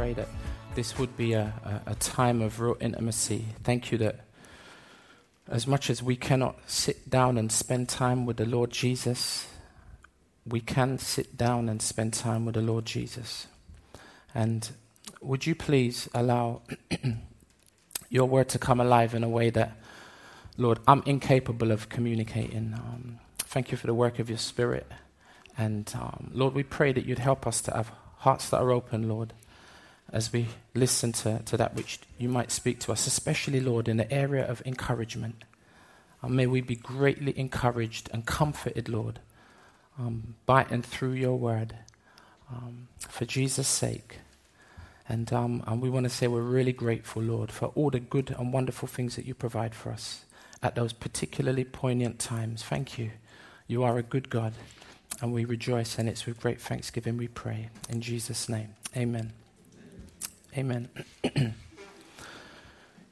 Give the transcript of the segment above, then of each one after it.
pray that this would be a, a, a time of real intimacy. Thank you that as much as we cannot sit down and spend time with the Lord Jesus, we can sit down and spend time with the Lord Jesus. And would you please allow your word to come alive in a way that, Lord, I'm incapable of communicating. Um, thank you for the work of your spirit. And um, Lord, we pray that you'd help us to have hearts that are open, Lord, as we listen to, to that which you might speak to us, especially, Lord, in the area of encouragement. And may we be greatly encouraged and comforted, Lord, um, by and through your word, um, for Jesus' sake. And, um, and we want to say we're really grateful, Lord, for all the good and wonderful things that you provide for us at those particularly poignant times. Thank you. You are a good God, and we rejoice, and it's with great thanksgiving we pray. In Jesus' name, amen. Amen.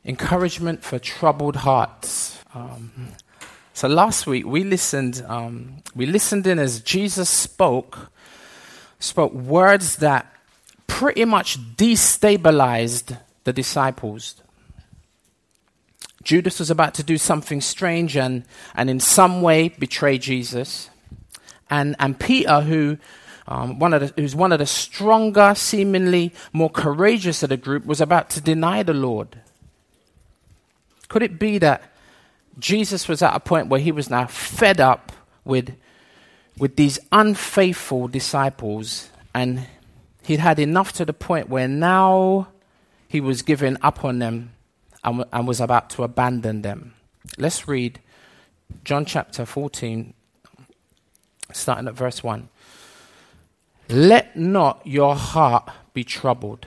Encouragement for troubled hearts. Um, so last week we listened. Um, we listened in as Jesus spoke, spoke words that pretty much destabilized the disciples. Judas was about to do something strange and, and in some way betray Jesus. And, and Peter, who um, one of the, who's one of the stronger, seemingly more courageous of the group, was about to deny the Lord. Could it be that Jesus was at a point where he was now fed up with, with these unfaithful disciples and he'd had enough to the point where now he was giving up on them and, and was about to abandon them? Let's read John chapter 14, starting at verse 1. Let not your heart be troubled.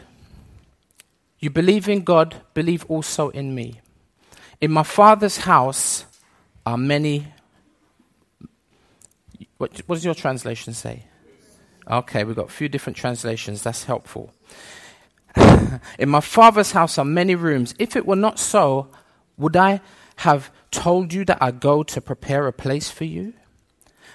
You believe in God, believe also in me. In my Father's house are many. What, what does your translation say? Okay, we've got a few different translations. That's helpful. in my Father's house are many rooms. If it were not so, would I have told you that I go to prepare a place for you?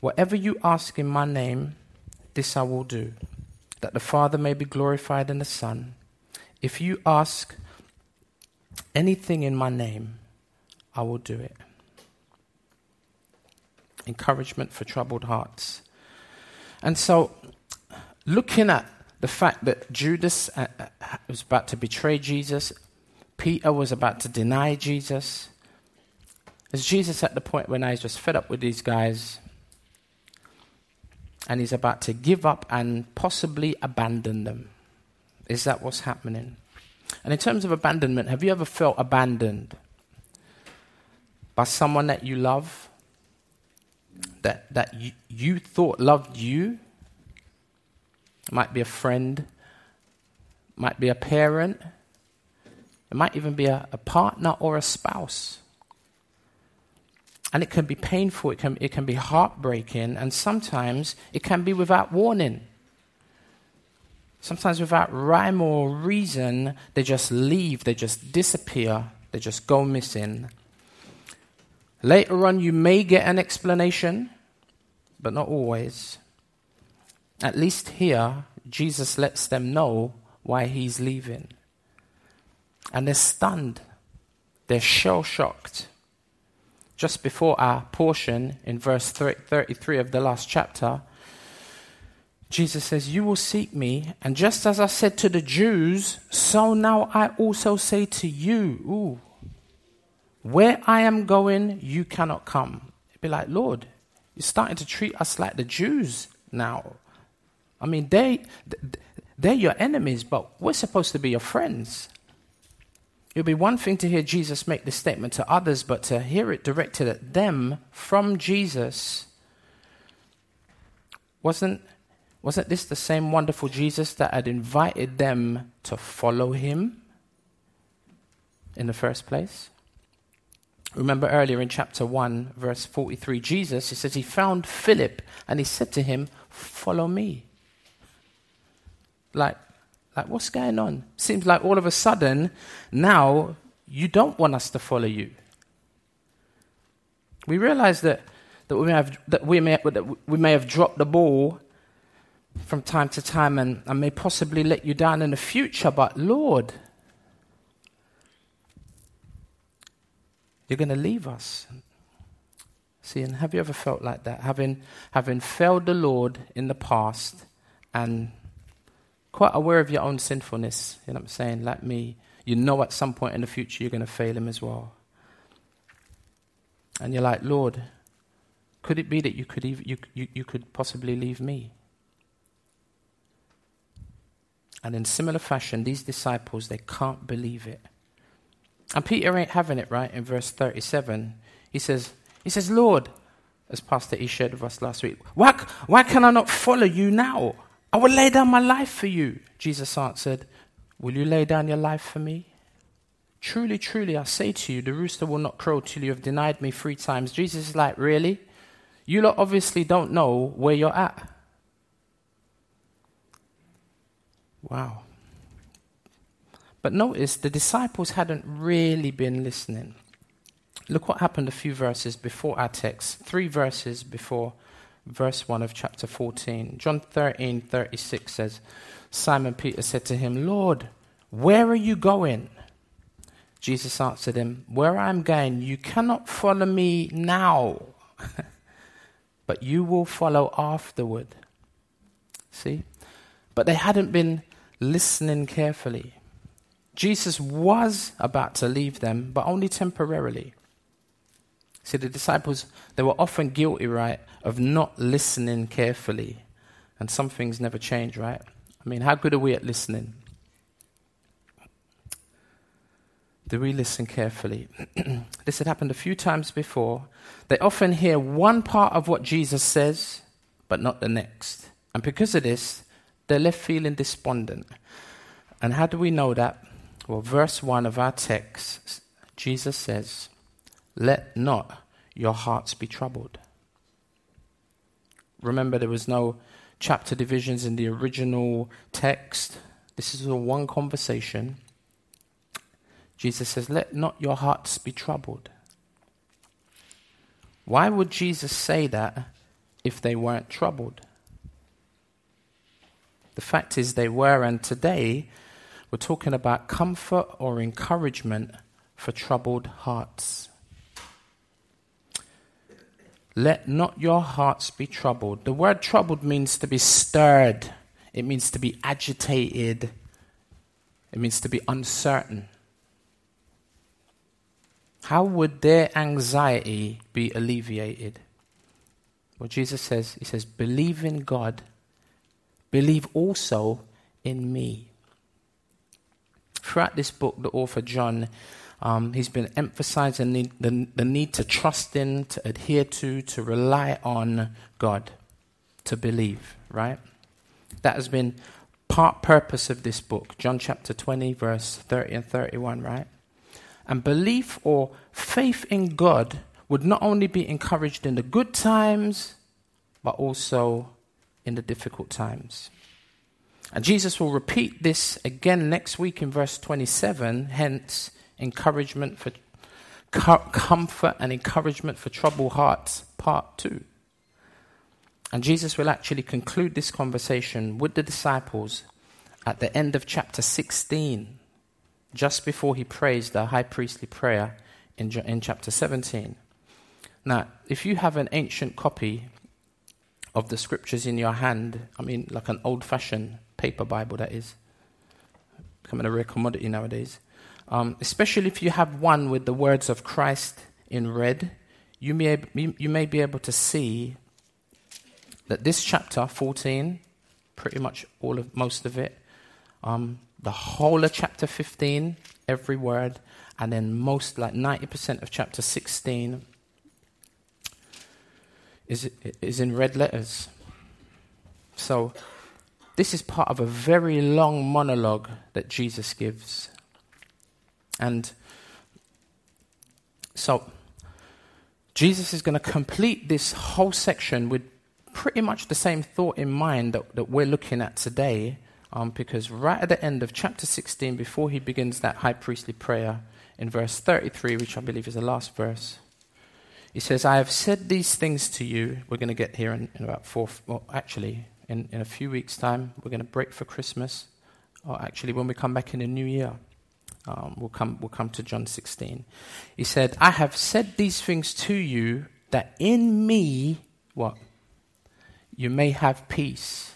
Whatever you ask in my name, this I will do, that the Father may be glorified in the Son. If you ask anything in my name, I will do it. Encouragement for troubled hearts. And so, looking at the fact that Judas uh, uh, was about to betray Jesus, Peter was about to deny Jesus, is Jesus at the point when I was just fed up with these guys and he's about to give up and possibly abandon them. Is that what's happening? And in terms of abandonment, have you ever felt abandoned by someone that you love, that, that you, you thought loved you? It might be a friend, might be a parent, it might even be a, a partner or a spouse. And it can be painful, it can, it can be heartbreaking, and sometimes it can be without warning. Sometimes without rhyme or reason, they just leave, they just disappear, they just go missing. Later on, you may get an explanation, but not always. At least here, Jesus lets them know why he's leaving. And they're stunned, they're shell shocked. Just before our portion in verse 33 of the last chapter, Jesus says, You will seek me, and just as I said to the Jews, so now I also say to you, Ooh, where I am going, you cannot come. It'd be like, Lord, you're starting to treat us like the Jews now. I mean, they, they're your enemies, but we're supposed to be your friends. It would be one thing to hear Jesus make this statement to others, but to hear it directed at them from Jesus wasn't wasn't this the same wonderful Jesus that had invited them to follow him in the first place? Remember earlier in chapter 1, verse 43, Jesus, he says he found Philip and he said to him, Follow me. Like, like what's going on? Seems like all of a sudden now you don't want us to follow you. We realize that, that, we, may have, that, we, may, that we may have dropped the ball from time to time and, and may possibly let you down in the future, but Lord, you're going to leave us. See, and have you ever felt like that? Having, having failed the Lord in the past and quite aware of your own sinfulness, you know what I'm saying? Like me, you know at some point in the future you're going to fail Him as well. And you're like, Lord, could it be that you could, you, you, you could possibly leave me? And in similar fashion, these disciples, they can't believe it. And Peter ain't having it right in verse 37. He says, he says, Lord, as Pastor E shared with us last week, why, why can I not follow you now? I will lay down my life for you. Jesus answered, Will you lay down your life for me? Truly, truly, I say to you, the rooster will not crow till you have denied me three times. Jesus is like, Really? You lot obviously don't know where you're at. Wow. But notice the disciples hadn't really been listening. Look what happened a few verses before our text, three verses before verse 1 of chapter 14. John 13 36 says, Simon Peter said to him, Lord, where are you going? Jesus answered him, Where I am going, you cannot follow me now, but you will follow afterward. See? But they hadn't been listening carefully. Jesus was about to leave them, but only temporarily. See, the disciples, they were often guilty, right, of not listening carefully. And some things never change, right? I mean, how good are we at listening? Do we listen carefully? this had happened a few times before. They often hear one part of what Jesus says, but not the next. And because of this, they're left feeling despondent. And how do we know that? Well, verse 1 of our text, Jesus says, Let not your hearts be troubled. Remember, there was no chapter divisions in the original text. This is a one conversation. Jesus says, Let not your hearts be troubled. Why would Jesus say that if they weren't troubled? The fact is, they were, and today we're talking about comfort or encouragement for troubled hearts. Let not your hearts be troubled. The word troubled means to be stirred, it means to be agitated, it means to be uncertain. How would their anxiety be alleviated? Well, Jesus says, He says, believe in God Believe also in me. Throughout this book, the author John, um, he's been emphasizing the, the, the need to trust in, to adhere to, to rely on God, to believe, right? That has been part purpose of this book, John chapter 20, verse 30 and 31, right? And belief or faith in God would not only be encouraged in the good times, but also in the difficult times. And Jesus will repeat this again next week in verse 27, hence, encouragement for comfort and encouragement for troubled hearts, part two. And Jesus will actually conclude this conversation with the disciples at the end of chapter 16, just before he prays the high priestly prayer in, in chapter 17. Now, if you have an ancient copy of the scriptures in your hand, I mean, like an old fashioned paper Bible, that is, becoming a rare commodity nowadays, um, especially if you have one with the words of Christ in red, you may, you may be able to see that this chapter 14, pretty much all of most of it, um, the whole of chapter 15, every word, and then most like 90% of chapter 16 is, is in red letters. So, this is part of a very long monologue that Jesus gives. And so, Jesus is going to complete this whole section with pretty much the same thought in mind that, that we're looking at today. Um, because right at the end of chapter 16, before he begins that high priestly prayer, in verse 33, which I believe is the last verse, he says, I have said these things to you. We're going to get here in, in about four, well, actually, in, in a few weeks' time. We're going to break for Christmas. Or actually, when we come back in the new year, um, we'll, come, we'll come to John 16. He said, I have said these things to you that in me, what? You may have peace.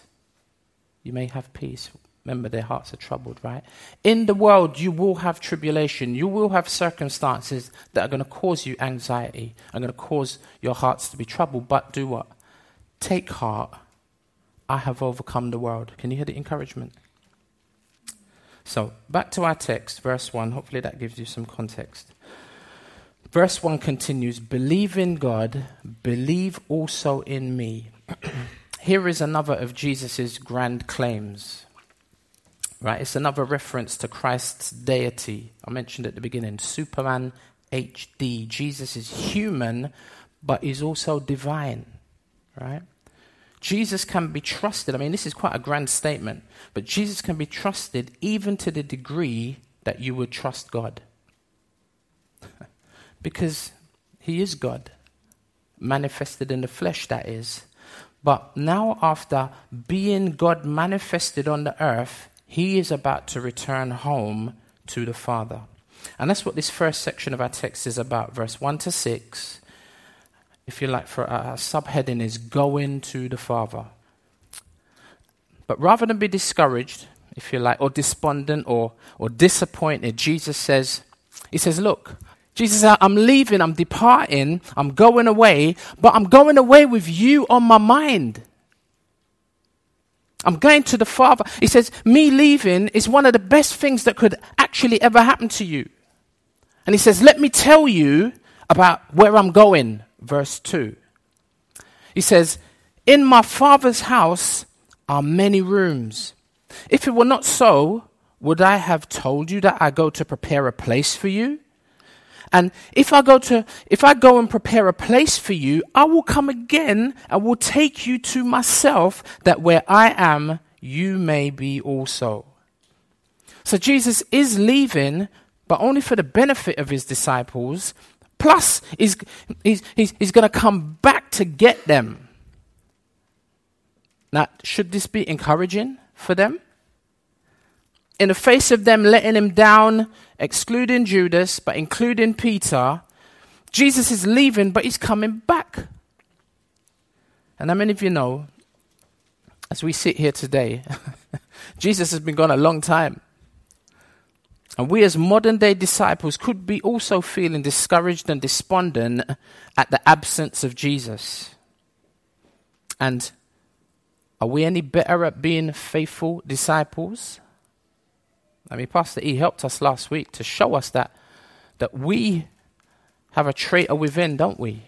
You may have peace. Remember, their hearts are troubled, right? In the world, you will have tribulation. You will have circumstances that are going to cause you anxiety, are going to cause your hearts to be troubled. But do what? Take heart. I have overcome the world. Can you hear the encouragement? So, back to our text, verse 1. Hopefully, that gives you some context. Verse 1 continues Believe in God, believe also in me. Here is another of Jesus' grand claims. Right? It's another reference to Christ's deity. I mentioned at the beginning Superman HD. Jesus is human, but is also divine. Right? Jesus can be trusted. I mean, this is quite a grand statement, but Jesus can be trusted even to the degree that you would trust God. because he is God, manifested in the flesh, that is. But now, after being God manifested on the earth, he is about to return home to the Father. And that's what this first section of our text is about, verse 1 to 6 if you like, for a, a subheading is Going to the Father. But rather than be discouraged, if you like, or despondent or, or disappointed, Jesus says, He says, Look, Jesus I'm leaving, I'm departing, I'm going away, but I'm going away with you on my mind. I'm going to the Father. He says, Me leaving is one of the best things that could actually ever happen to you. And he says, Let me tell you about where I'm going verse 2. He says, In my Father's house are many rooms. If it were not so, would I have told you that I go to prepare a place for you? And if I go to, if I go and prepare a place for you, I will come again and will take you to myself, that where I am, you may be also. So Jesus is leaving, but only for the benefit of his disciples, Plus, he's, he's, he's, going to come back to get them. Now, should this be encouraging for them? In the face of them letting him down, excluding Judas, but including Peter, Jesus is leaving, but he's coming back. And how many of you know, as we sit here today, Jesus has been gone a long time. And we, as modern day disciples, could be also feeling discouraged and despondent at the absence of Jesus. And are we any better at being faithful disciples? I mean, Pastor E helped us last week to show us that, that we have a traitor within, don't we?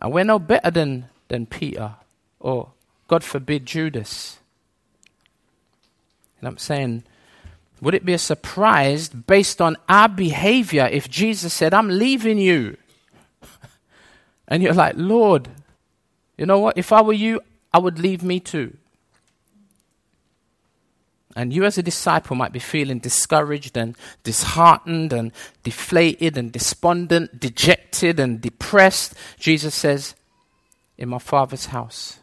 And we're no better than, than Peter or, God forbid, Judas. And I'm saying, would it be a surprise based on our behavior if Jesus said, I'm leaving you? and you're like, Lord, you know what? If I were you, I would leave me too. and you as a disciple might be feeling discouraged and disheartened and deflated and despondent, dejected and depressed, Jesus says, In my Father's house,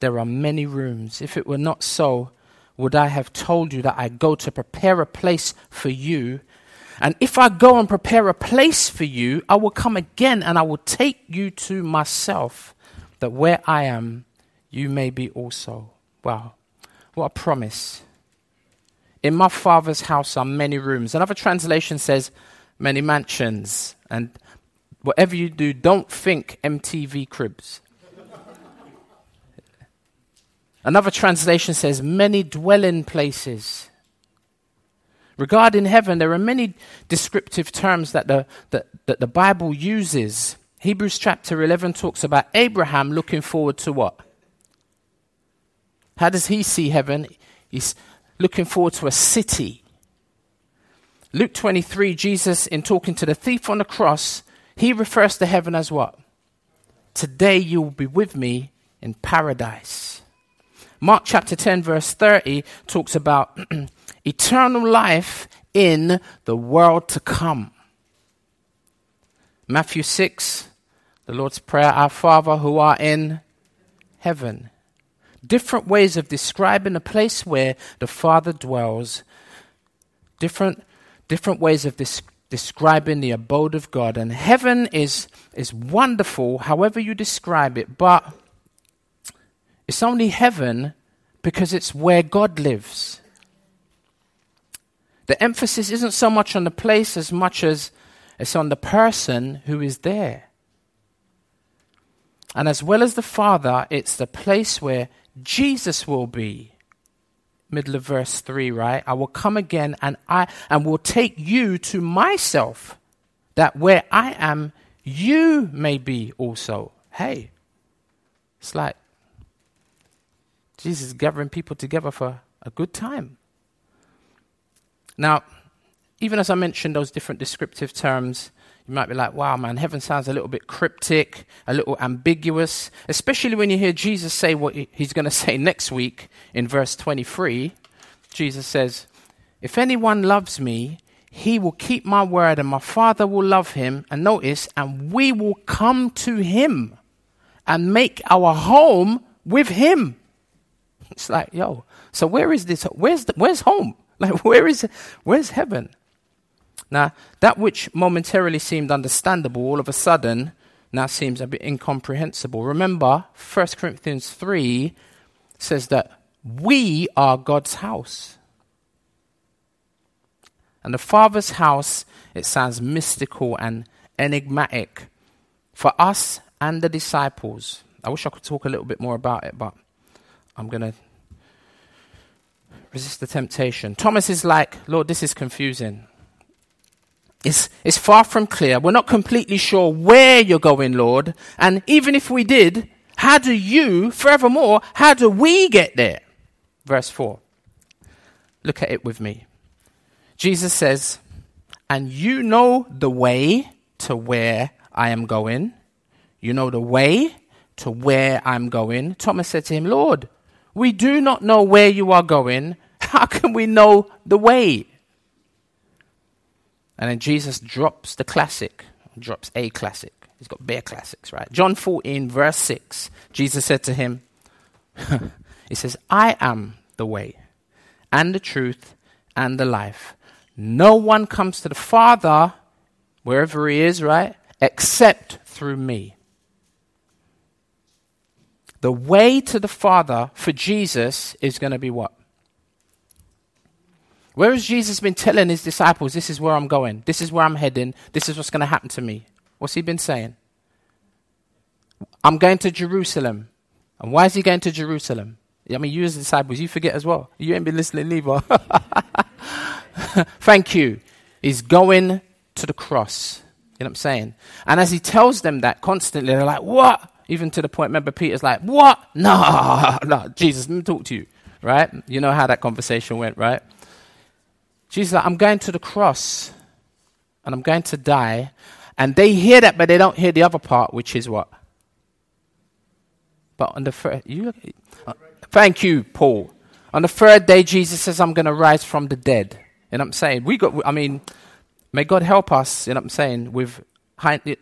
there are many rooms. If it were not so, would I have told you that I go to prepare a place for you? And if I go and prepare a place for you, I will come again and I will take you to myself, that where I am, you may be also. Wow, what a promise. In my Father's house are many rooms. Another translation says many mansions. And whatever you do, don't think MTV cribs. Another translation says many dwelling places. Regarding heaven, there are many descriptive terms that the, that, that the Bible uses. Hebrews chapter 11 talks about Abraham looking forward to what? How does he see heaven? He's looking forward to a city. Luke 23, Jesus, in talking to the thief on the cross, he refers to heaven as what? Today you will be with me in paradise. Mark chapter 10, verse 30 talks about eternal life in the world to come. Matthew 6, the Lord's Prayer, Our Father who art in heaven. Different ways of describing a place where the Father dwells. Different, different ways of des- describing the abode of God. And heaven is, is wonderful, however you describe it, but it's only heaven because it's where God lives. The emphasis isn't so much on the place as much as it's on the person who is there. And as well as the Father, it's the place where Jesus will be. Middle of verse 3, right? I will come again and I and will take you to myself, that where I am, you may be also. Hey, it's like Jesus gathering people together for a good time. Now, even as I mentioned those different descriptive terms, you might be like, wow, man, heaven sounds a little bit cryptic, a little ambiguous, especially when you hear Jesus say what he's going to say next week in verse 23. Jesus says, If anyone loves me, he will keep my word, and my Father will love him. And notice, and we will come to him and make our home with him. It's like, yo, so where is this? Where's, the, where's home? Like, where is, where's heaven? Now, that which momentarily seemed understandable all of a sudden now seems a bit incomprehensible. Remember, 1 Corinthians 3 says that we are God's house. And the Father's house, it sounds mystical and enigmatic for us and the disciples. I wish I could talk a little bit more about it, but I'm going to resist the temptation. Thomas is like, Lord, this is confusing. It's, it's far from clear. We're not completely sure where you're going, Lord. And even if we did, how do you, forevermore, how do we get there? Verse 4. Look at it with me. Jesus says, And you know the way to where I am going. You know the way to where I'm going. Thomas said to him, Lord, we do not know where you are going. How can we know the way? And then Jesus drops the classic, drops a classic. He's got bare classics, right? John 14, verse 6. Jesus said to him, He says, I am the way and the truth and the life. No one comes to the Father, wherever he is, right? Except through me. The way to the Father for Jesus is going to be what? Where has Jesus been telling his disciples, This is where I'm going, this is where I'm heading, this is what's going to happen to me? What's he been saying? I'm going to Jerusalem. And why is he going to Jerusalem? I mean, you as disciples, you forget as well. You ain't been listening either. Thank you. He's going to the cross. You know what I'm saying? And as he tells them that constantly, they're like, What? Even to the point, remember, Peter's like, What? No, no, Jesus, let me talk to you. Right? You know how that conversation went, right? Jesus like, I'm going to the cross and I'm going to die. And they hear that, but they don't hear the other part, which is what? But on the third, you, uh, thank you, Paul. On the third day, Jesus says, I'm going to rise from the dead. What I'm saying? We got, I mean, may God help us, you know what I'm saying, with,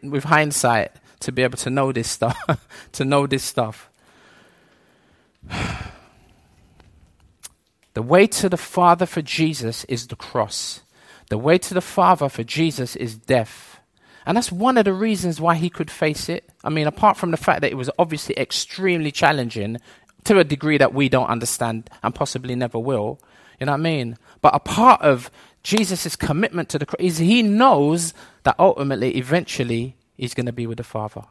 with hindsight to be able to know this stuff, to know this stuff. the way to the Father for Jesus is the cross. The way to the Father for Jesus is death. And that's one of the reasons why he could face it. I mean, apart from the fact that it was obviously extremely challenging to a degree that we don't understand and possibly never will. You know what I mean? But a part of Jesus' commitment to the cross is he knows that ultimately, eventually, he's going to be with the Father.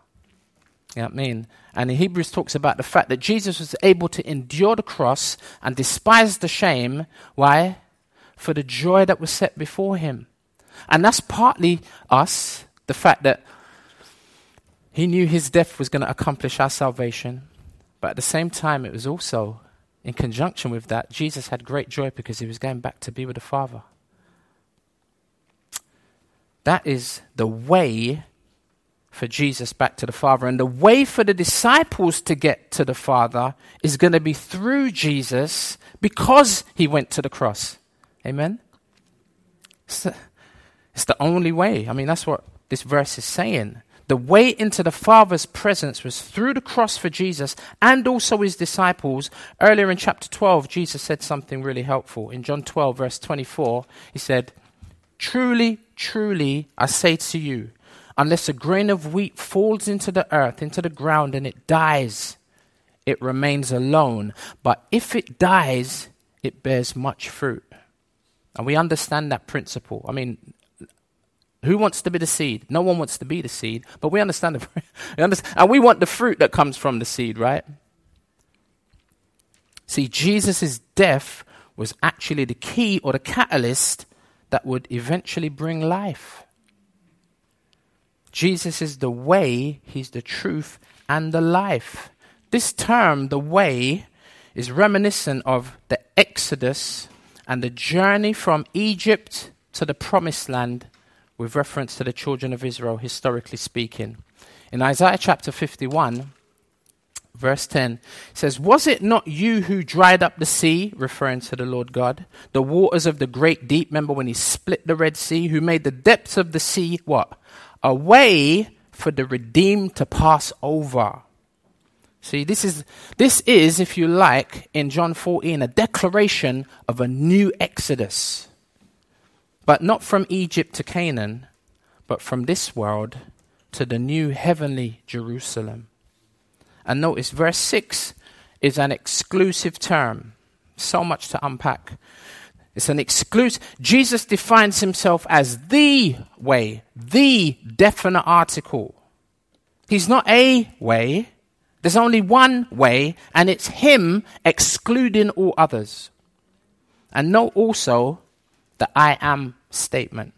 You know what I mean? And in Hebrews talks about the fact that Jesus was able to endure the cross and despise the shame. Why? For the joy that was set before him. And that's partly us, the fact that he knew his death was going to accomplish our salvation. But at the same time, it was also in conjunction with that, Jesus had great joy because he was going back to be with the Father. That is the way for Jesus back to the Father. And the way for the disciples to get to the Father is going to be through Jesus because he went to the cross. Amen? It's the, it's the only way. I mean, that's what this verse is saying. The way into the Father's presence was through the cross for Jesus and also his disciples. Earlier in chapter 12, Jesus said something really helpful. In John 12, verse 24, he said, Truly, truly, I say to you, unless a grain of wheat falls into the earth, into the ground, and it dies, it remains alone. But if it dies, it bears much fruit. And we understand that principle. I mean, who wants to be the seed? No one wants to be the seed, but we understand, the, we understand and we want the fruit that comes from the seed, right? See, Jesus' death was actually the key or the catalyst that would eventually bring life. Jesus is the way, He's the truth and the life. This term, the way, is reminiscent of the Exodus and the journey from Egypt to the promised land with reference to the children of Israel, historically speaking. In Isaiah chapter 51, verse 10, says, Was it not you who dried up the sea, referring to the Lord God, the waters of the great deep? Remember when he split the Red Sea, who made the depths of the sea what? A way for the redeemed to pass over. See, this is, this is, if you like, in John 14, a declaration of a new exodus. But not from Egypt to Canaan, but from this world to the new heavenly Jerusalem. And notice verse 6 is an exclusive term. So much to unpack. It's an exclusive. Jesus defines himself as the way, the definite article. He's not a way. There's only one way, and it's him excluding all others. And note also the I am statement.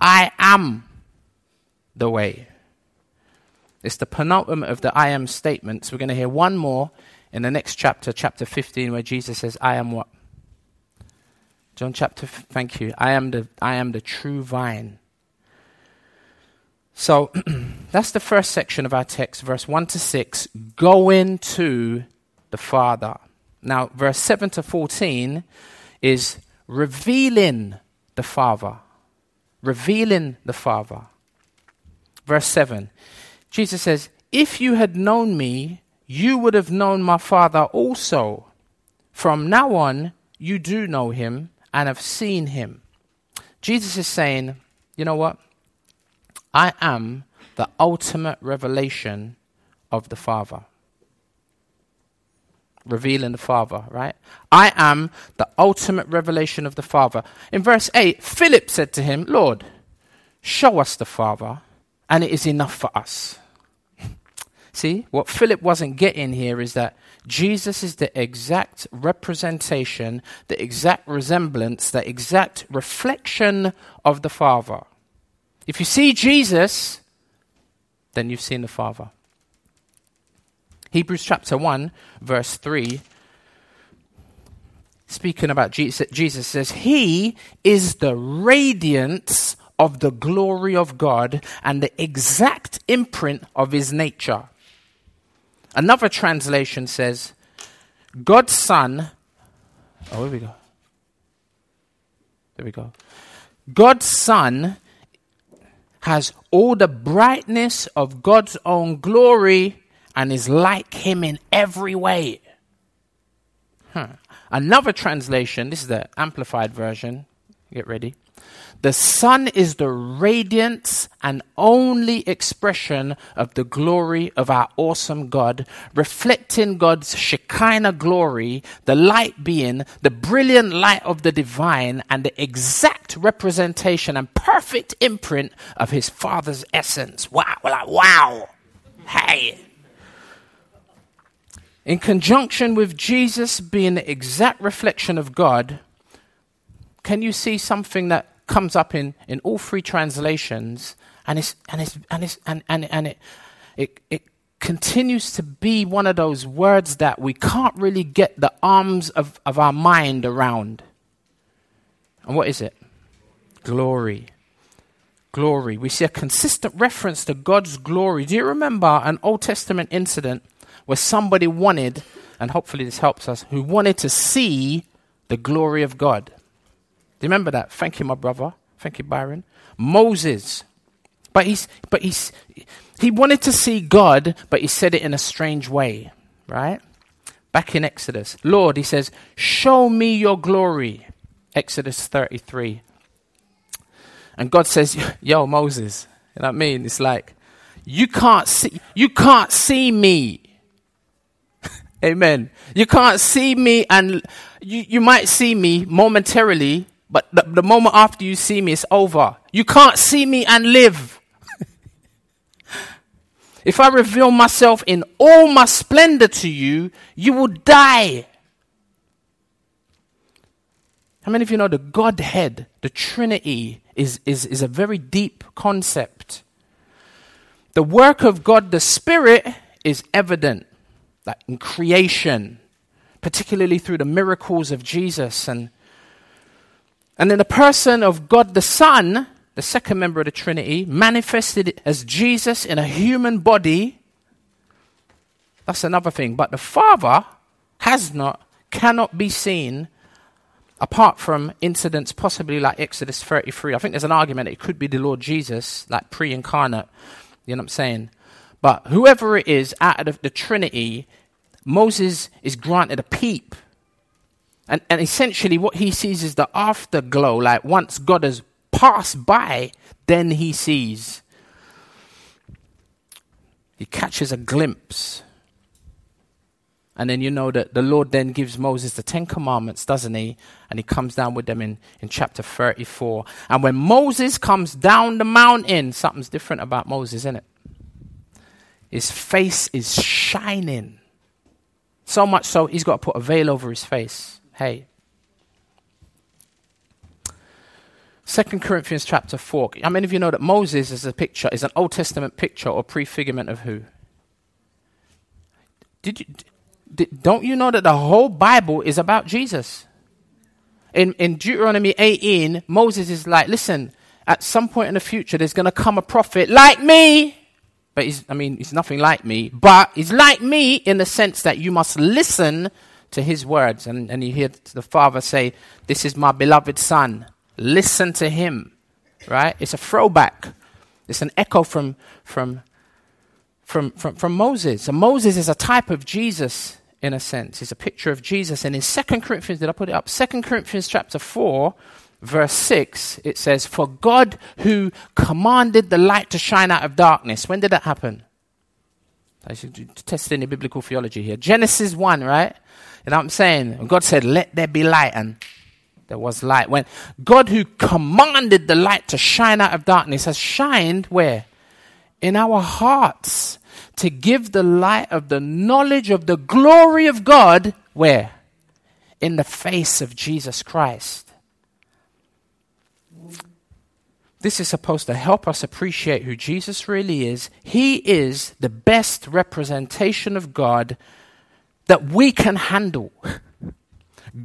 I am the way. It's the penultimate of the I am statements. We're going to hear one more in the next chapter, chapter 15, where Jesus says, I am what? John chapter, f- thank you. I am the, I am the true vine. So that's the first section of our text, verse 1 to 6, going to the Father. Now, verse 7 to 14 is revealing the Father. Revealing the Father. Verse 7 Jesus says, If you had known me, you would have known my Father also. From now on, you do know him and have seen him. Jesus is saying, You know what? I am the ultimate revelation of the Father revealing the Father, right? I am the ultimate revelation of the Father. In verse 8, Philip said to him, Lord, show us the Father, and it is enough for us. See, what Philip wasn't getting here is that Jesus is the exact representation, the exact resemblance, the exact reflection of the Father. If you see Jesus, then you've seen the Father. Hebrews chapter 1, verse 3, speaking about Jesus, Jesus says, He is the radiance of the glory of God and the exact imprint of His nature. Another translation says, God's Son Oh, here we go. There we go. God's Son has all the brightness of God's own glory and is like Him in every way. Huh. Another translation, this is the amplified version. Get ready. The Son is the radiance and only expression of the glory of our awesome God, reflecting God's Shekinah glory, the light being the brilliant light of the divine and the exact representation and perfect imprint of his Father's essence. Wow, like, wow. Hey. In conjunction with Jesus being the exact reflection of God, can you see something that comes up in, in all three translations, and it's and it's and it's and, and, and it, it it continues to be one of those words that we can't really get the arms of, of our mind around. And what is it? Glory. Glory. We see a consistent reference to God's glory. Do you remember an Old Testament incident where somebody wanted, and hopefully this helps us, who wanted to see the glory of God? Do you remember that? Thank you, my brother. Thank you, Byron. Moses. But he's but he's he wanted to see God, but he said it in a strange way, right? Back in Exodus. Lord, he says, Show me your glory. Exodus 33. And God says, Yo, Moses. You know what I mean? It's like, you can't see you can't see me. Amen. You can't see me and you, you might see me momentarily, but the, the moment after you see me, it's over. You can't see me and live. if I reveal myself in all my splendor to you, you will die. How many of you know the Godhead, the Trinity, is, is, is a very deep concept? The work of God, the Spirit, is evident like in creation, particularly through the miracles of Jesus and and then the person of God the Son, the second member of the Trinity, manifested as Jesus in a human body. That's another thing. But the Father has not, cannot be seen apart from incidents possibly like Exodus 33. I think there's an argument it could be the Lord Jesus, like pre incarnate. You know what I'm saying? But whoever it is out of the Trinity, Moses is granted a peep and, and essentially, what he sees is the afterglow. Like once God has passed by, then he sees. He catches a glimpse. And then you know that the Lord then gives Moses the Ten Commandments, doesn't he? And he comes down with them in, in chapter 34. And when Moses comes down the mountain, something's different about Moses, isn't it? His face is shining. So much so, he's got to put a veil over his face. Hey. 2 Corinthians chapter 4. How many of you know that Moses is a picture, is an Old Testament picture or prefigurement of who? Did you, did, don't you know that the whole Bible is about Jesus? In, in Deuteronomy 18, Moses is like, listen, at some point in the future, there's going to come a prophet like me. But he's, I mean, he's nothing like me, but he's like me in the sense that you must listen to his words. And, and you hear the father say, This is my beloved son. Listen to him. Right? It's a throwback. It's an echo from, from, from, from, from Moses. And Moses is a type of Jesus in a sense. He's a picture of Jesus. And in 2 Corinthians, did I put it up? 2 Corinthians chapter 4, verse 6, it says, For God who commanded the light to shine out of darkness. When did that happen? I should test any biblical theology here. Genesis 1, right? You know what I'm saying? God said, Let there be light, and there was light. When God, who commanded the light to shine out of darkness, has shined where? In our hearts to give the light of the knowledge of the glory of God, where? In the face of Jesus Christ. This is supposed to help us appreciate who Jesus really is. He is the best representation of God that we can handle.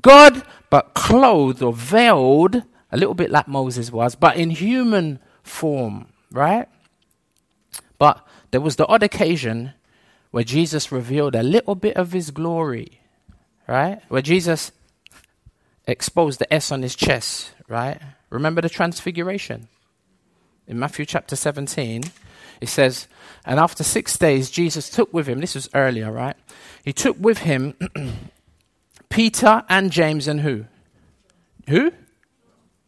God, but clothed or veiled, a little bit like Moses was, but in human form, right? But there was the odd occasion where Jesus revealed a little bit of his glory, right? Where Jesus exposed the S on his chest, right? Remember the transfiguration? In Matthew chapter 17, it says, And after six days, Jesus took with him, this was earlier, right? He took with him Peter and James and who? Who?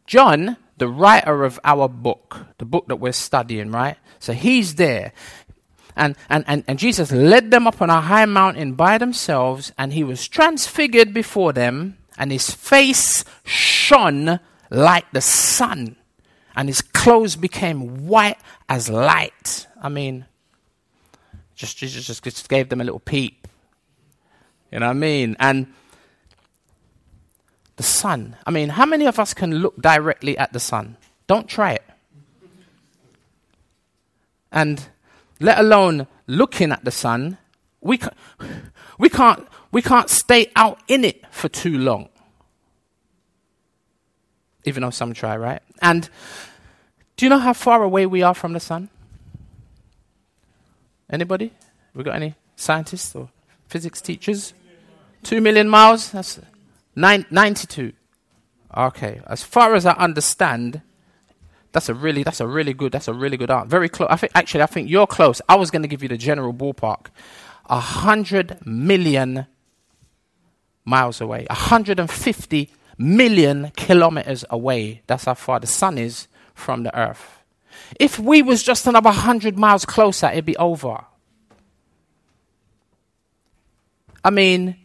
John, the writer of our book, the book that we're studying, right? So he's there. And, and, and, and Jesus led them up on a high mountain by themselves, and he was transfigured before them, and his face shone like the sun, and his clothes became white as light. I mean, just Jesus just, just gave them a little peep. You know what I mean? And the sun. I mean, how many of us can look directly at the sun? Don't try it. And let alone looking at the sun, we, ca- we, can't, we can't stay out in it for too long. Even though some try, right? And do you know how far away we are from the sun? Anybody? We got any scientists or physics teachers? Two million miles? That's nine, 92. Okay. As far as I understand, that's a really, that's a really good, that's a really good answer. Very close. I think actually, I think you're close. I was going to give you the general ballpark. A hundred million miles away. A hundred and fifty million kilometers away. That's how far the sun is from the earth. If we was just another hundred miles closer, it'd be over. I mean,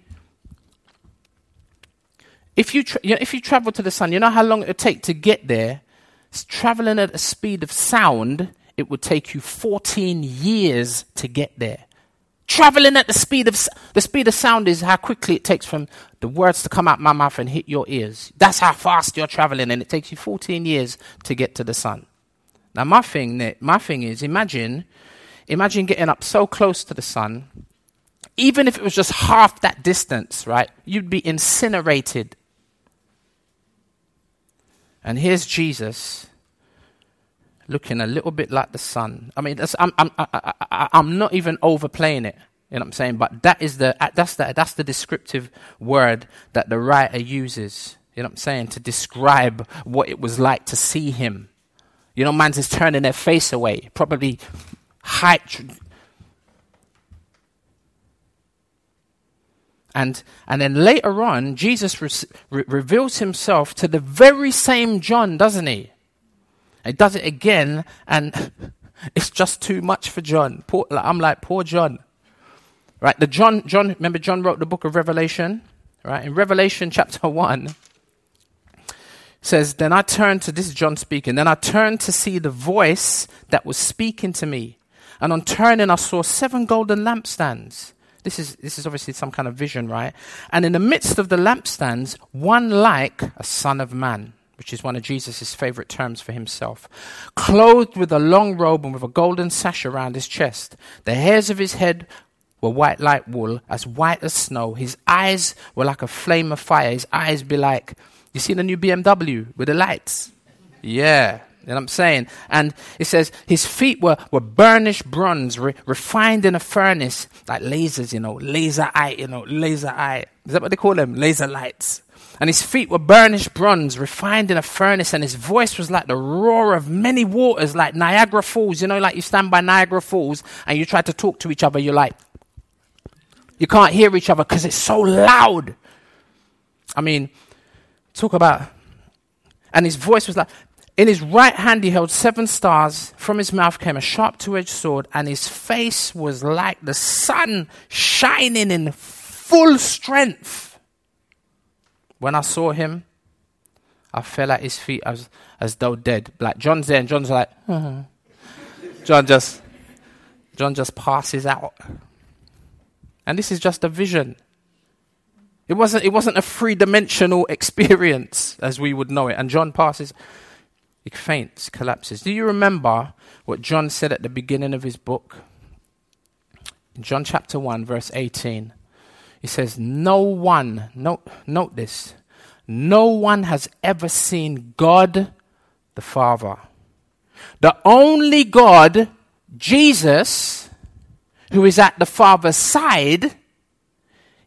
if you, tra- you know, if you travel to the sun, you know how long it would take to get there? It's traveling at a speed of sound, it would take you 14 years to get there. Traveling at the speed of the speed of sound is how quickly it takes from the words to come out my mouth and hit your ears. That's how fast you're traveling, and it takes you 14 years to get to the sun. Now, my thing, my thing is, imagine, imagine getting up so close to the sun. Even if it was just half that distance, right? You'd be incinerated and here's Jesus looking a little bit like the sun. I mean, I'm, I'm, I, I'm not even overplaying it. You know what I'm saying? But that is the, uh, that's the, that's the descriptive word that the writer uses. You know what I'm saying? To describe what it was like to see him. You know, man's is turning their face away, probably height, And, and then later on, Jesus re- reveals himself to the very same John, doesn't he? He does it again, and it's just too much for John. Poor, I'm like, poor John. Right? The John, John, remember John wrote the book of Revelation? Right? In Revelation chapter 1, says, Then I turned to, this is John speaking, then I turned to see the voice that was speaking to me. And on turning, I saw seven golden lampstands. This is, this is obviously some kind of vision, right? And in the midst of the lampstands, one like a son of man, which is one of Jesus' favorite terms for himself, clothed with a long robe and with a golden sash around his chest. The hairs of his head were white like wool, as white as snow. His eyes were like a flame of fire. His eyes be like, you see the new BMW with the lights? Yeah. You know what I'm saying? And it says his feet were, were burnished bronze, re- refined in a furnace, like lasers, you know, laser eye, you know, laser eye. Is that what they call them? Laser lights. And his feet were burnished bronze, refined in a furnace, and his voice was like the roar of many waters, like Niagara Falls. You know, like you stand by Niagara Falls and you try to talk to each other, you're like, you can't hear each other because it's so loud. I mean, talk about, and his voice was like, in his right hand he held seven stars. From his mouth came a sharp two edged sword, and his face was like the sun shining in full strength. When I saw him, I fell at his feet as, as though dead. Like John's there, and John's like, uh-huh. John just John just passes out. And this is just a vision. It wasn't, it wasn't a three dimensional experience as we would know it. And John passes. He faints, collapses. Do you remember what John said at the beginning of his book? In John chapter 1, verse 18, he says, No one, note, note this, no one has ever seen God the Father. The only God, Jesus, who is at the Father's side,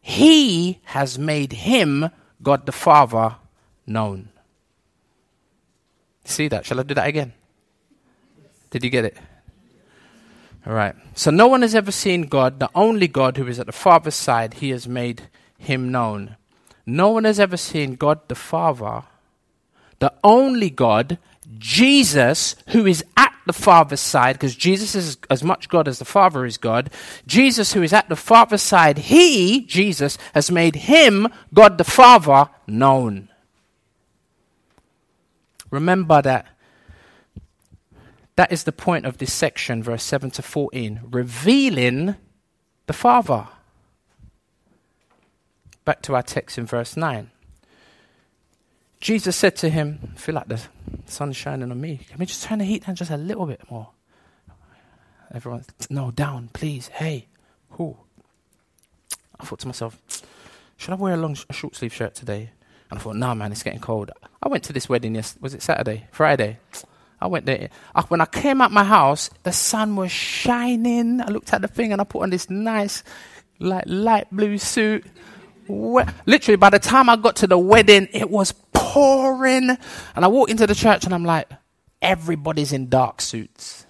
he has made him, God the Father, known. See that? Shall I do that again? Did you get it? All right. So no one has ever seen God, the only God who is at the Father's side, he has made him known. No one has ever seen God the Father, the only God, Jesus, who is at the Father's side, because Jesus is as much God as the Father is God. Jesus, who is at the Father's side, he, Jesus, has made him, God the Father, known. Remember that that is the point of this section, verse 7 to 14, revealing the Father. Back to our text in verse 9. Jesus said to him, I feel like the sun's shining on me. Can we just turn the heat down just a little bit more? Everyone, no, down, please. Hey, who? I thought to myself, should I wear a long, a short sleeve shirt today? And I thought, nah, man, it's getting cold. I went to this wedding yesterday. Was it Saturday? Friday? I went there. When I came out my house, the sun was shining. I looked at the thing and I put on this nice, like light blue suit. Literally, by the time I got to the wedding, it was pouring. And I walked into the church and I'm like, everybody's in dark suits.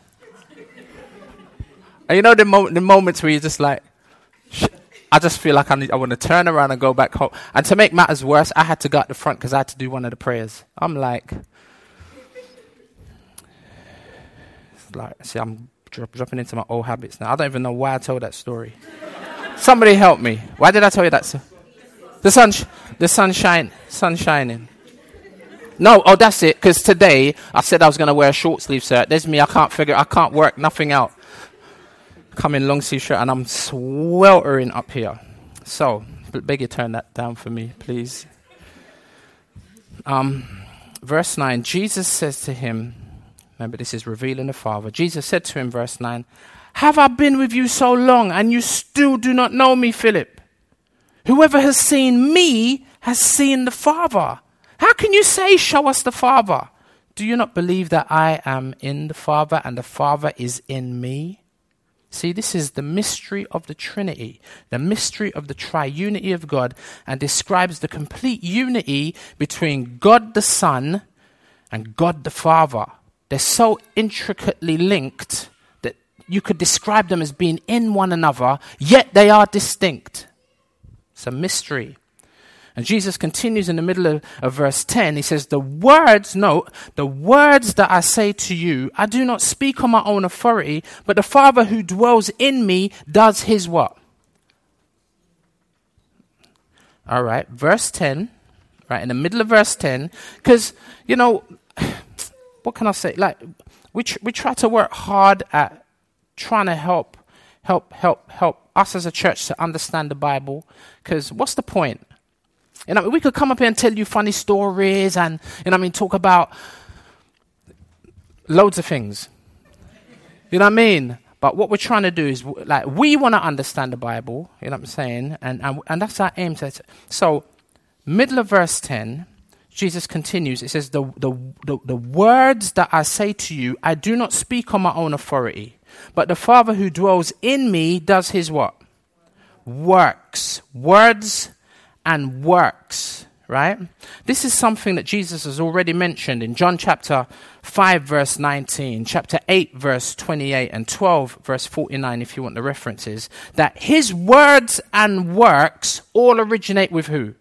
and you know the, mo- the moments where you're just like, I just feel like I, need, I want to turn around and go back home. And to make matters worse, I had to go at the front because I had to do one of the prayers. I'm like, like, see, I'm dro- dropping into my old habits now. I don't even know why I told that story. Somebody help me. Why did I tell you that? The sun, sh- the sunshine, sun shining. No, oh, that's it. Because today I said I was going to wear a short sleeve shirt. There's me. I can't figure. I can't work nothing out. Come in long sleeve shirt, and I'm sweltering up here. So, beg you turn that down for me, please. Um, verse nine. Jesus says to him, Remember, this is revealing the Father. Jesus said to him, verse 9, Have I been with you so long, and you still do not know me, Philip? Whoever has seen me has seen the Father. How can you say, Show us the Father? Do you not believe that I am in the Father and the Father is in me? See, this is the mystery of the Trinity, the mystery of the triunity of God, and describes the complete unity between God the Son and God the Father. They're so intricately linked that you could describe them as being in one another, yet they are distinct. It's a mystery. And Jesus continues in the middle of, of, verse 10. He says, The words, note, the words that I say to you, I do not speak on my own authority, but the Father who dwells in me does his what? All right, verse 10, right, in the middle of verse 10, because, you know, what can I say? Like, we, tr- we try to work hard at trying to help, help, help, help us as a church to understand the Bible, because what's the point? You know, we could come up here and tell you funny stories and, you know, I mean, talk about loads of things. You know what I mean? But what we're trying to do is, like, we want to understand the Bible, you know what I'm saying? And, and, and that's our aim. So, middle of verse 10, Jesus continues. It says, the, the, the, the words that I say to you, I do not speak on my own authority, but the Father who dwells in me does his what? Works. Words and works, right? This is something that Jesus has already mentioned in John chapter 5, verse 19, chapter 8, verse 28, and 12, verse 49, if you want the references, that his words and works all originate with who?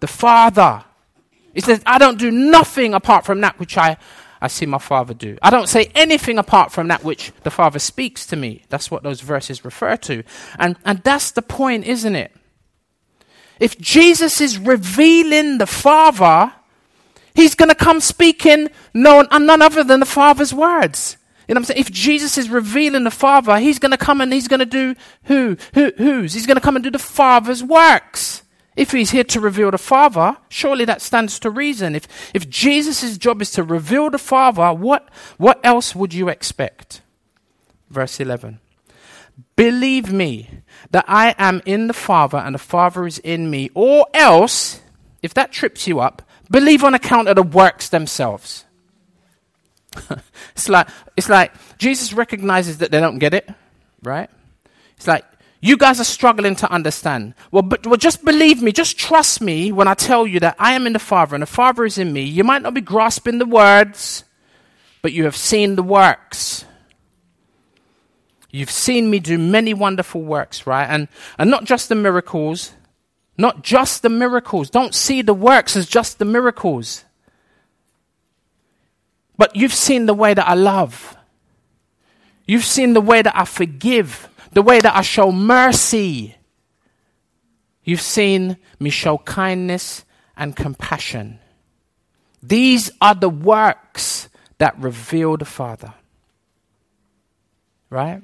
The Father. He says, I don't do nothing apart from that which I, I see my Father do. I don't say anything apart from that which the Father speaks to me. That's what those verses refer to. And, and that's the point, isn't it? If Jesus is revealing the Father, he's going to come speaking no, none other than the Father's words. You know what I'm saying? If Jesus is revealing the Father, he's going to come and he's going to do who? who whose? He's going to come and do the Father's works. If he's here to reveal the Father, surely that stands to reason. If, if Jesus' job is to reveal the Father, what, what else would you expect? Verse 11. Believe me that I am in the Father and the Father is in me, or else, if that trips you up, believe on account of the works themselves. it's like it's like Jesus recognizes that they don't get it, right? It's like You guys are struggling to understand. Well, but, well, just believe me, just trust me when I tell you that I am in the Father and the Father is in me. You might not be grasping the words, but you have seen the works. You've seen me do many wonderful works, right? And, and not just the miracles, not just the miracles. Don't see the works as just the miracles. But you've seen the way that I love. You've seen the way that I forgive, the way that I show mercy. You've seen me show kindness and compassion. These are the works that reveal the Father. Right?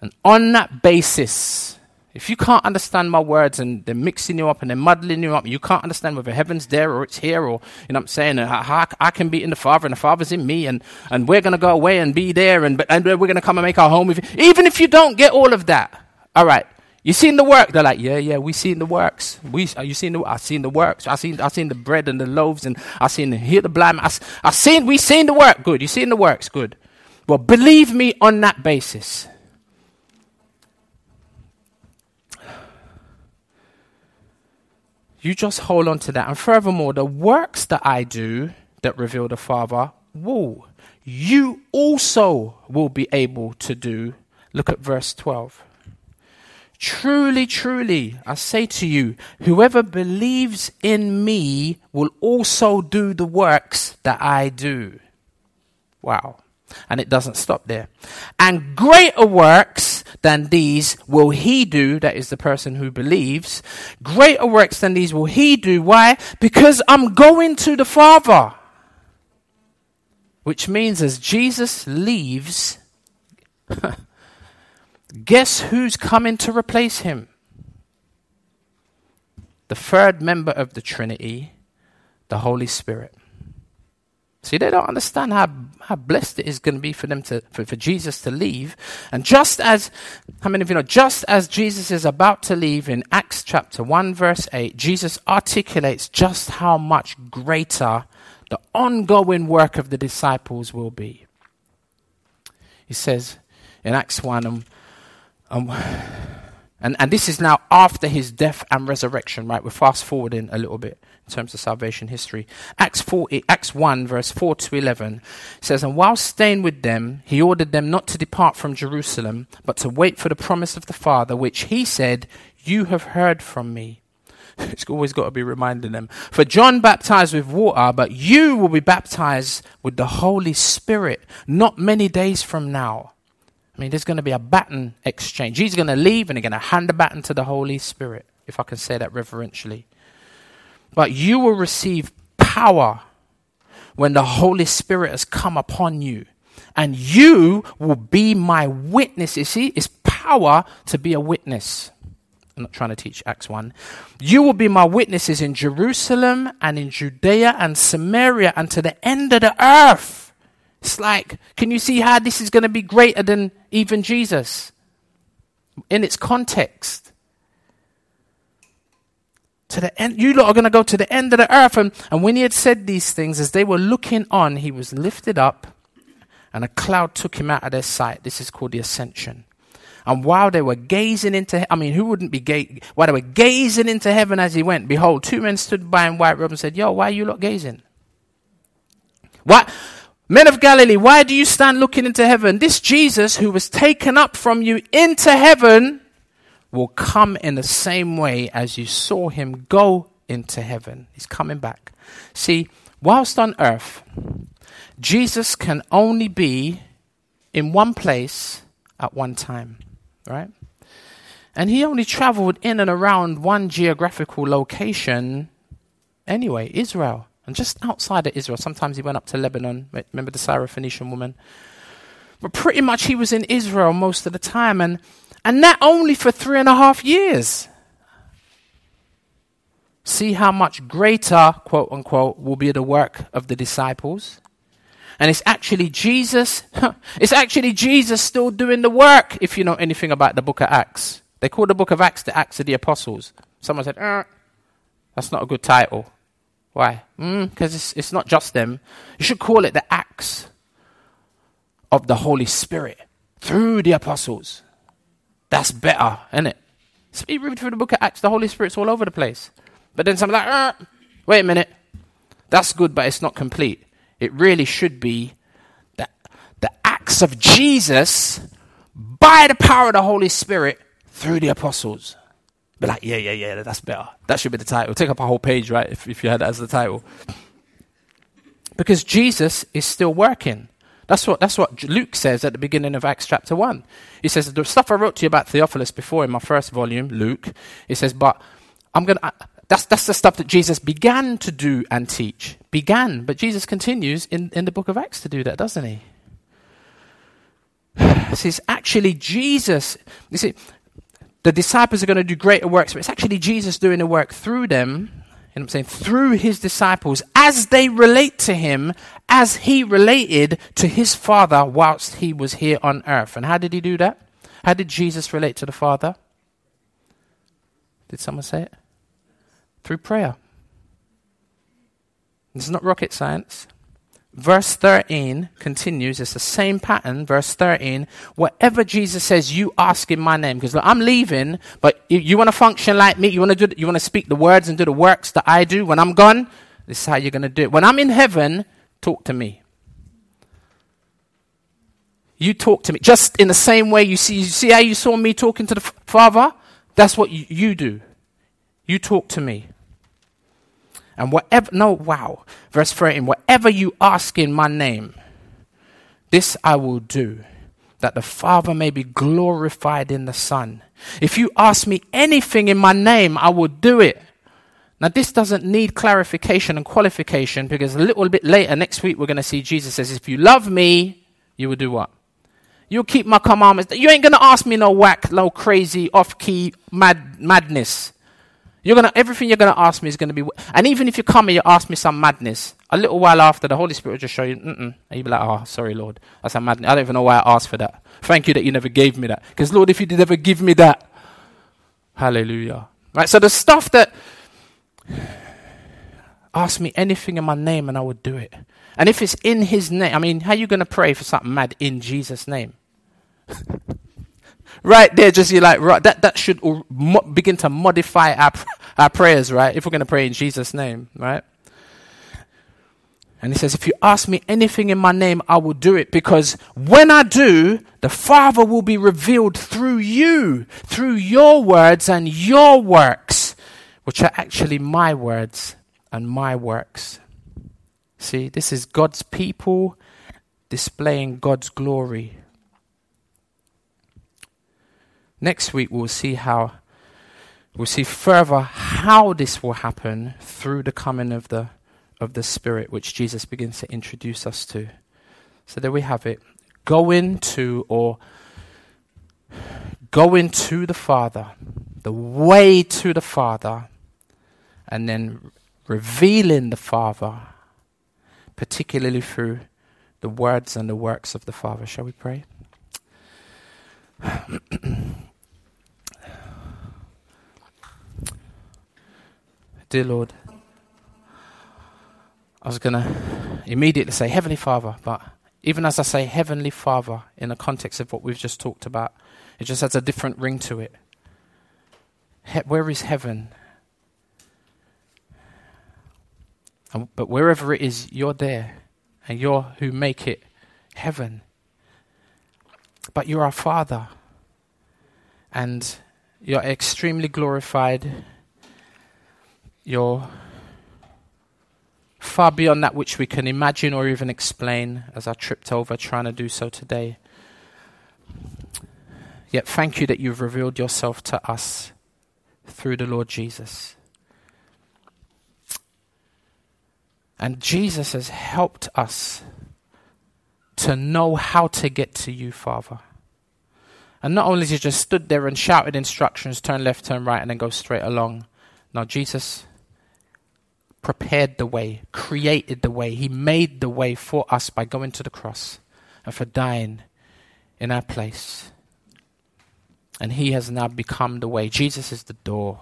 And on that basis, if you can't understand my words and they're mixing you up and they're muddling you up, you can't understand whether heaven's there or it's here or, you know what I'm saying, how I can be in the Father and the Father's in me and, and we're going to go away and be there and, and we're going to come and make our home with you. Even if you don't get all of that, all right, you seen the work? They're like, yeah, yeah, we seen the works. We, are you seen the? I seen the works. I seen, I seen the bread and the loaves, and I seen hear the blind. I, I seen, we seen the work. Good. You seen the works. Good. Well, believe me on that basis. You just hold on to that. And furthermore, the works that I do that reveal the Father, will you also will be able to do. Look at verse 12. Truly, truly, I say to you, whoever believes in me will also do the works that I do. Wow. And it doesn't stop there. And greater works than these will he do, that is the person who believes. Greater works than these will he do. Why? Because I'm going to the Father. Which means as Jesus leaves, guess who's coming to replace him? The third member of the Trinity, the Holy Spirit. See, they don't understand how, how blessed it is going to be for them to, for, for Jesus to leave. And just as, how many of you know, just as Jesus is about to leave in Acts chapter 1, verse 8, Jesus articulates just how much greater the ongoing work of the disciples will be. He says in Acts 1, um, um, and, and this is now after his death and resurrection, right? We're fast forwarding a little bit in terms of salvation history. Acts, 4, Acts 1, verse 4 to 11 says, And while staying with them, he ordered them not to depart from Jerusalem, but to wait for the promise of the Father, which he said, You have heard from me. it's always got to be reminding them. For John baptized with water, but you will be baptized with the Holy Spirit not many days from now. I mean, there's going to be a baton exchange. He's going to leave and he's going to hand the baton to the Holy Spirit, if I can say that reverentially. But you will receive power when the Holy Spirit has come upon you. And you will be my witness. You see, it's power to be a witness. I'm not trying to teach Acts 1. You will be my witnesses in Jerusalem and in Judea and Samaria and to the end of the earth. It's like, can you see how this is going to be greater than even Jesus? In its context. To the end, you lot are going to go to the end of the earth. And, and when he had said these things, as they were looking on, he was lifted up and a cloud took him out of their sight. This is called the ascension. And while they were gazing into, I mean, who wouldn't be gazing? While they were gazing into heaven as he went, behold, two men stood by in white robes and said, Yo, why are you lot gazing? What? Men of Galilee, why do you stand looking into heaven? This Jesus who was taken up from you into heaven will come in the same way as you saw him go into heaven. He's coming back. See, whilst on earth, Jesus can only be in one place at one time, right? And he only traveled in and around one geographical location anyway, Israel. And just outside of Israel, sometimes he went up to Lebanon. Remember the Syrophoenician woman? But pretty much he was in Israel most of the time, and, and that only for three and a half years. See how much greater, quote unquote, will be the work of the disciples. And it's actually Jesus, it's actually Jesus still doing the work, if you know anything about the book of Acts. They call the book of Acts the Acts of the Apostles. Someone said, uh, that's not a good title. Why? Because mm, it's, it's not just them. You should call it the acts of the Holy Spirit through the apostles. That's better, isn't it? So you read through the book of Acts, the Holy Spirit's all over the place. But then some like, uh, wait a minute. That's good, but it's not complete. It really should be the, the acts of Jesus by the power of the Holy Spirit through the apostles. Be like, yeah, yeah, yeah, that's better. That should be the title. Take up a whole page, right, if, if you had that as the title. Because Jesus is still working. That's what, that's what Luke says at the beginning of Acts chapter 1. He says, The stuff I wrote to you about Theophilus before in my first volume, Luke, he says, But I'm going to. That's, that's the stuff that Jesus began to do and teach. Began. But Jesus continues in, in the book of Acts to do that, doesn't he? This is actually Jesus. You see, the disciples are going to do greater works, but it's actually Jesus doing the work through them. And I'm saying through his disciples as they relate to him as he related to his Father whilst he was here on earth. And how did he do that? How did Jesus relate to the Father? Did someone say it? Through prayer. It's not rocket science. Verse 13 continues, it's the same pattern. Verse 13, whatever Jesus says, you ask in my name. Because I'm leaving, but you, you want to function like me, you want to do, you want to speak the words and do the works that I do when I'm gone. This is how you're going to do it. When I'm in heaven, talk to me. You talk to me. Just in the same way you see, you see how you saw me talking to the Father? That's what you, you do. You talk to me. And whatever, no, wow. Verse 13, whatever you ask in my name, this I will do, that the Father may be glorified in the Son. If you ask me anything in my name, I will do it. Now, this doesn't need clarification and qualification because a little bit later, next week, we're going to see Jesus says, If you love me, you will do what? You'll keep my commandments. You ain't going to ask me no whack, no crazy, off key mad, madness. You're gonna everything you're gonna ask me is gonna be, and even if you come and you ask me some madness, a little while after the Holy Spirit will just show you, mm and you'll be like, oh, sorry, Lord, that's a madness. I don't even know why I asked for that. Thank you that you never gave me that, because Lord, if you did ever give me that, Hallelujah. Right. So the stuff that ask me anything in my name and I would do it. And if it's in His name, I mean, how are you gonna pray for something mad in Jesus' name? right there, just you like right, that that should begin to modify our our prayers, right? If we're going to pray in Jesus' name, right? And he says, If you ask me anything in my name, I will do it because when I do, the Father will be revealed through you, through your words and your works, which are actually my words and my works. See, this is God's people displaying God's glory Next week, we'll see how, we'll see further how this will happen through the coming of the, of the Spirit, which Jesus begins to introduce us to. So there we have it. Go into or go into the Father, the way to the Father, and then revealing the Father, particularly through the words and the works of the Father. Shall we pray? Dear Lord, I was going to immediately say Heavenly Father, but even as I say Heavenly Father in the context of what we've just talked about, it just has a different ring to it. He- where is heaven? And, but wherever it is, you're there, and you're who make it heaven. But you're our Father, and you're extremely glorified you're far beyond that which we can imagine or even explain, as I tripped over trying to do so today. Yet thank you that you've revealed yourself to us through the Lord Jesus. And Jesus has helped us to know how to get to you, Father. And not only has he just stood there and shouted instructions, turn left, turn right, and then go straight along. Now, Jesus prepared the way, created the way. He made the way for us by going to the cross and for dying in our place. And He has now become the way. Jesus is the door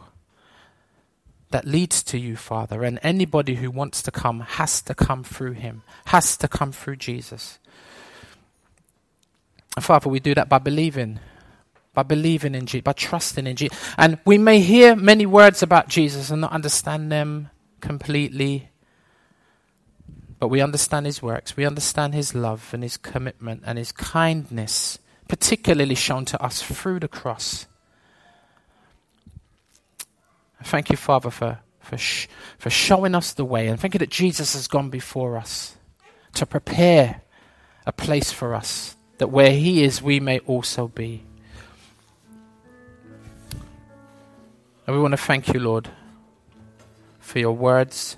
that leads to you, Father. And anybody who wants to come has to come through Him, has to come through Jesus. And Father, we do that by believing, by believing in Jesus, by trusting in Jesus. And we may hear many words about Jesus and not understand them completely. But we understand his works. We understand his love and his commitment and his kindness, particularly shown to us through the cross. Thank you, Father, for, for, sh- for showing us the way. And thank you that Jesus has gone before us to prepare a place for us, that where he is, we may also be. And we want to thank you, Lord, for your words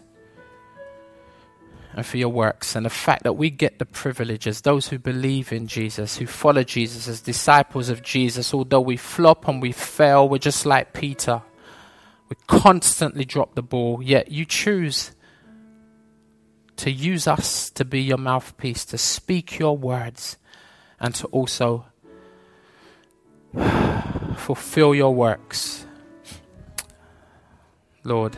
and for your works and the fact that we get the privilege as those who believe in Jesus, who follow Jesus, as disciples of Jesus, although we flop and we fail, we're just like Peter. We constantly drop the ball, yet you choose to use us to be your mouthpiece, to speak your words, and to also fulfill your works. Lord,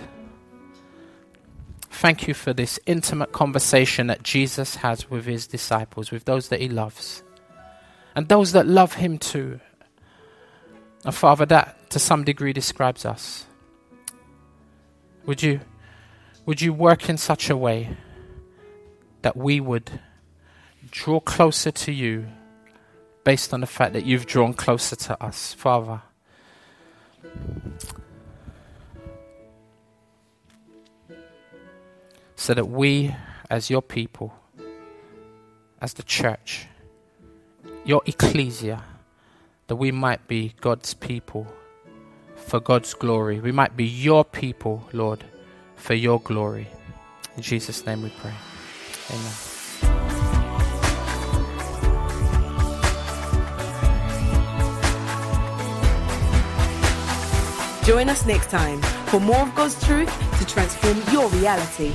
thank you for this intimate conversation that Jesus has with his disciples, with those that he loves, and those that love him too. And Father, that to some degree describes us. Would you, would you work in such a way that we would draw closer to you based on the fact that you've drawn closer to us, Father? So that we, as your people, as the church, your ecclesia, that we might be God's people for God's glory. We might be your people, Lord, for your glory. In Jesus' name we pray. Amen. Join us next time for more of God's truth to transform your reality.